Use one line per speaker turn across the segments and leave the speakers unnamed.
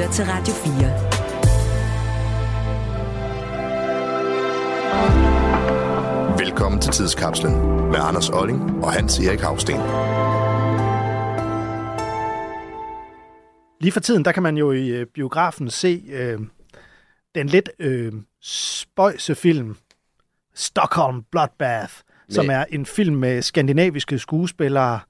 lytter til Radio
4. Velkommen til Tidskapslen med Anders Olling og Hans Erik Havsten.
Lige for tiden, der kan man jo i øh, biografen se øh, den lidt øh, spøjse film Stockholm Bloodbath, Nej. som er en film med skandinaviske skuespillere,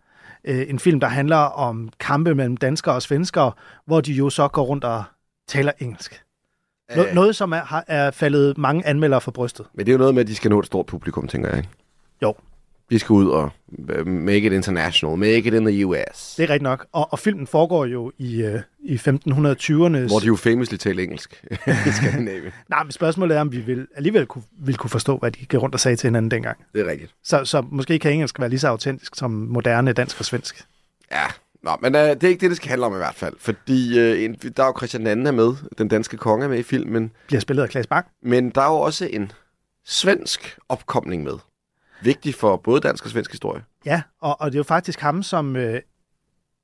øh, en film, der handler om kampe mellem danskere og svenskere, hvor de jo så går rundt og taler engelsk. No- øh. Noget, som er, er faldet mange anmeldere for brystet.
Men det er jo noget med, at de skal nå et stort publikum, tænker jeg. Ikke?
Jo.
Vi skal ud og øh, make it international, make it in the US.
Det er rigtigt nok. Og, og filmen foregår jo i, uh, i 1520'erne.
Hvor de jo famously taler engelsk i Skandinavien.
Nej, men spørgsmålet er, om vi vil, alligevel kunne, vil kunne forstå, hvad de gik rundt og sagde til hinanden dengang.
Det er rigtigt.
Så, så måske kan engelsk være lige så autentisk som moderne dansk og svensk.
Ja, Nå, men uh, det er ikke det, det skal handle om i hvert fald. Fordi uh, en, der er jo Christian II er med, den danske konge er med i filmen.
Bliver spillet af Klaas Bang.
Men der er jo også en svensk opkomling med vigtig for både dansk og svensk historie.
Ja, og, og det er jo faktisk ham, som øh,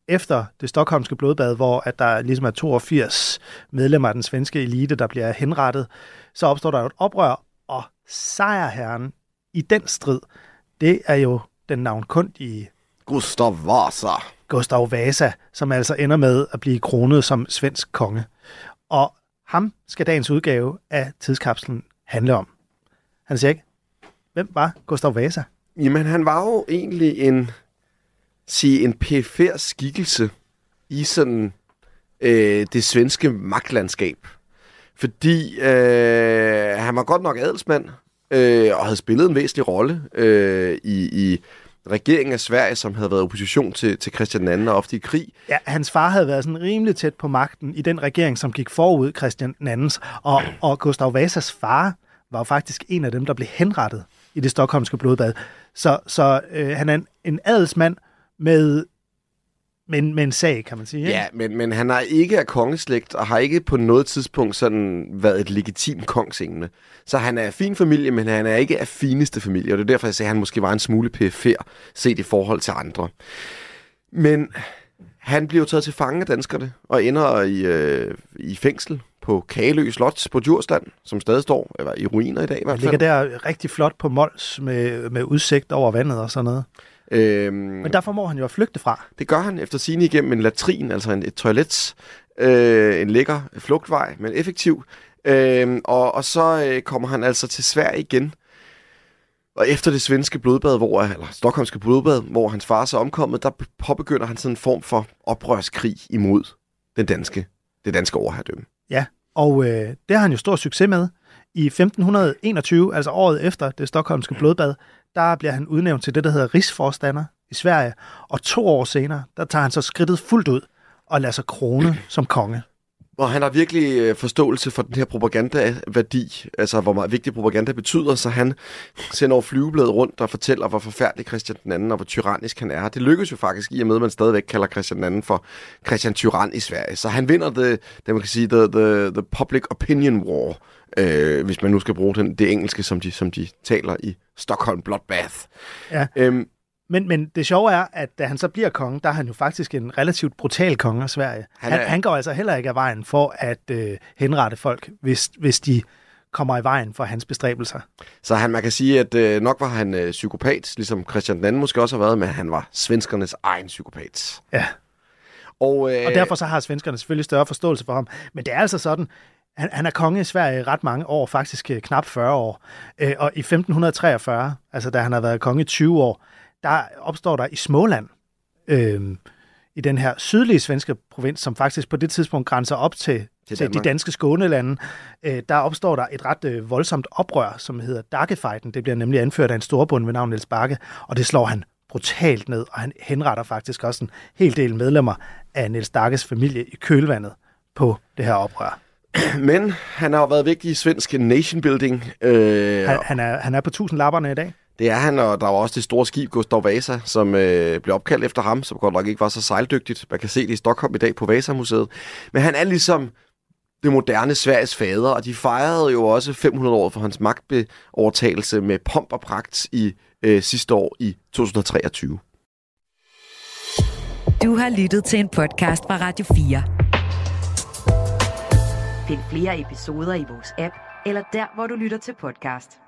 efter det stokholmske blodbad, hvor at der ligesom er 82 medlemmer af den svenske elite, der bliver henrettet, så opstår der jo et oprør, og sejrherren i den strid, det er jo den navn i
Gustav Vasa.
Gustav Vasa, som altså ender med at blive kronet som svensk konge. Og ham skal dagens udgave af tidskapslen handle om. Han siger ikke, Hvem var Gustav Vasa?
Jamen, han var jo egentlig en, sige, en perifær skikkelse i sådan øh, det svenske magtlandskab. Fordi øh, han var godt nok adelsmand, øh, og havde spillet en væsentlig rolle øh, i, i regeringen af Sverige, som havde været opposition til, til Christian II og ofte i krig.
Ja, hans far havde været sådan rimelig tæt på magten i den regering, som gik forud Christian II's, og, og Gustav Vasas far var jo faktisk en af dem, der blev henrettet i det stokholmske blodbad. Så, så øh, han er en, en adelsmand med, med, men med en sag, kan man sige. Ikke?
Ja, men, men han er ikke af kongeslægt, og har ikke på noget tidspunkt sådan været et legitimt kongsemne. Så han er af fin familie, men han er ikke af fineste familie, og det er derfor, jeg siger, at han måske var en smule pf'er, set i forhold til andre. Men han bliver taget til fange af danskerne, og ender i, øh, i fængsel på Kagelø Slot på Djursland, som stadig står eller i ruiner i dag i hvert
fald. ligger der rigtig flot på Mols med, med udsigt over vandet og sådan noget. Øhm, Men der formår han jo flygte fra.
Det gør han efter sine igennem en latrin, altså en, et toilet. Øh, en lækker flugtvej, men effektiv. Øh, og, og så øh, kommer han altså til Sverige igen. Og efter det svenske blodbad, hvor, eller stokholmske blodbad, hvor hans far så omkommet, der påbegynder han sådan en form for oprørskrig imod den danske, det danske overherredømme.
Ja, og øh, det har han jo stor succes med. I 1521, altså året efter det stokholmske blodbad, der bliver han udnævnt til det, der hedder rigsforstander i Sverige. Og to år senere, der tager han så skridtet fuldt ud og lader sig krone som konge.
Og han har virkelig øh, forståelse for den her propaganda-værdi, altså hvor meget vigtig propaganda betyder, så han sender over flyvebladet rundt og fortæller, hvor forfærdelig Christian den anden og hvor tyrannisk han er. Det lykkes jo faktisk i og med, at man stadigvæk kalder Christian den anden for Christian Tyrann i Sverige. Så han vinder det, det man kan sige, the, the, the public opinion war, øh, hvis man nu skal bruge den, det engelske, som de, som de taler i Stockholm Bloodbath.
Ja. Øhm, men, men det sjove er, at da han så bliver konge, der er han jo faktisk en relativt brutal konge af Sverige. Han, er... han, han går altså heller ikke af vejen for at øh, henrette folk, hvis, hvis de kommer i vejen for hans bestræbelser.
Så han, man kan sige, at øh, nok var han øh, psykopat, ligesom Christian II måske også har været, men han var svenskernes egen psykopat.
Ja. Og, øh, og derfor så har svenskerne selvfølgelig større forståelse for ham. Men det er altså sådan, han, han er konge i Sverige ret mange år, faktisk øh, knap 40 år. Øh, og i 1543, altså da han har været konge i 20 år, der opstår der i Småland, øh, i den her sydlige svenske provins, som faktisk på det tidspunkt grænser op til, til, til de danske skånelande, øh, der opstår der et ret øh, voldsomt oprør, som hedder Daggefejden. Det bliver nemlig anført af en storbund ved navn Niels Bakke, og det slår han brutalt ned, og han henretter faktisk også en hel del medlemmer af Niels Dakkes familie i kølvandet på det her oprør.
Men han har jo været vigtig i svensk nation building.
Øh, han, han, er, han er på tusind lapperne i dag.
Det er han, og der var også det store skib Gustav Vasa, som øh, blev opkaldt efter ham, som godt nok ikke var så sejldygtigt. Man kan se det i Stockholm i dag på Vasa-museet. Men han er ligesom det moderne Sveriges fader, og de fejrede jo også 500 år for hans magtbeovertagelse med pomp og pragt i øh, sidste år i 2023.
Du har lyttet til en podcast fra Radio 4. Find flere episoder i vores app, eller der, hvor du lytter til podcast.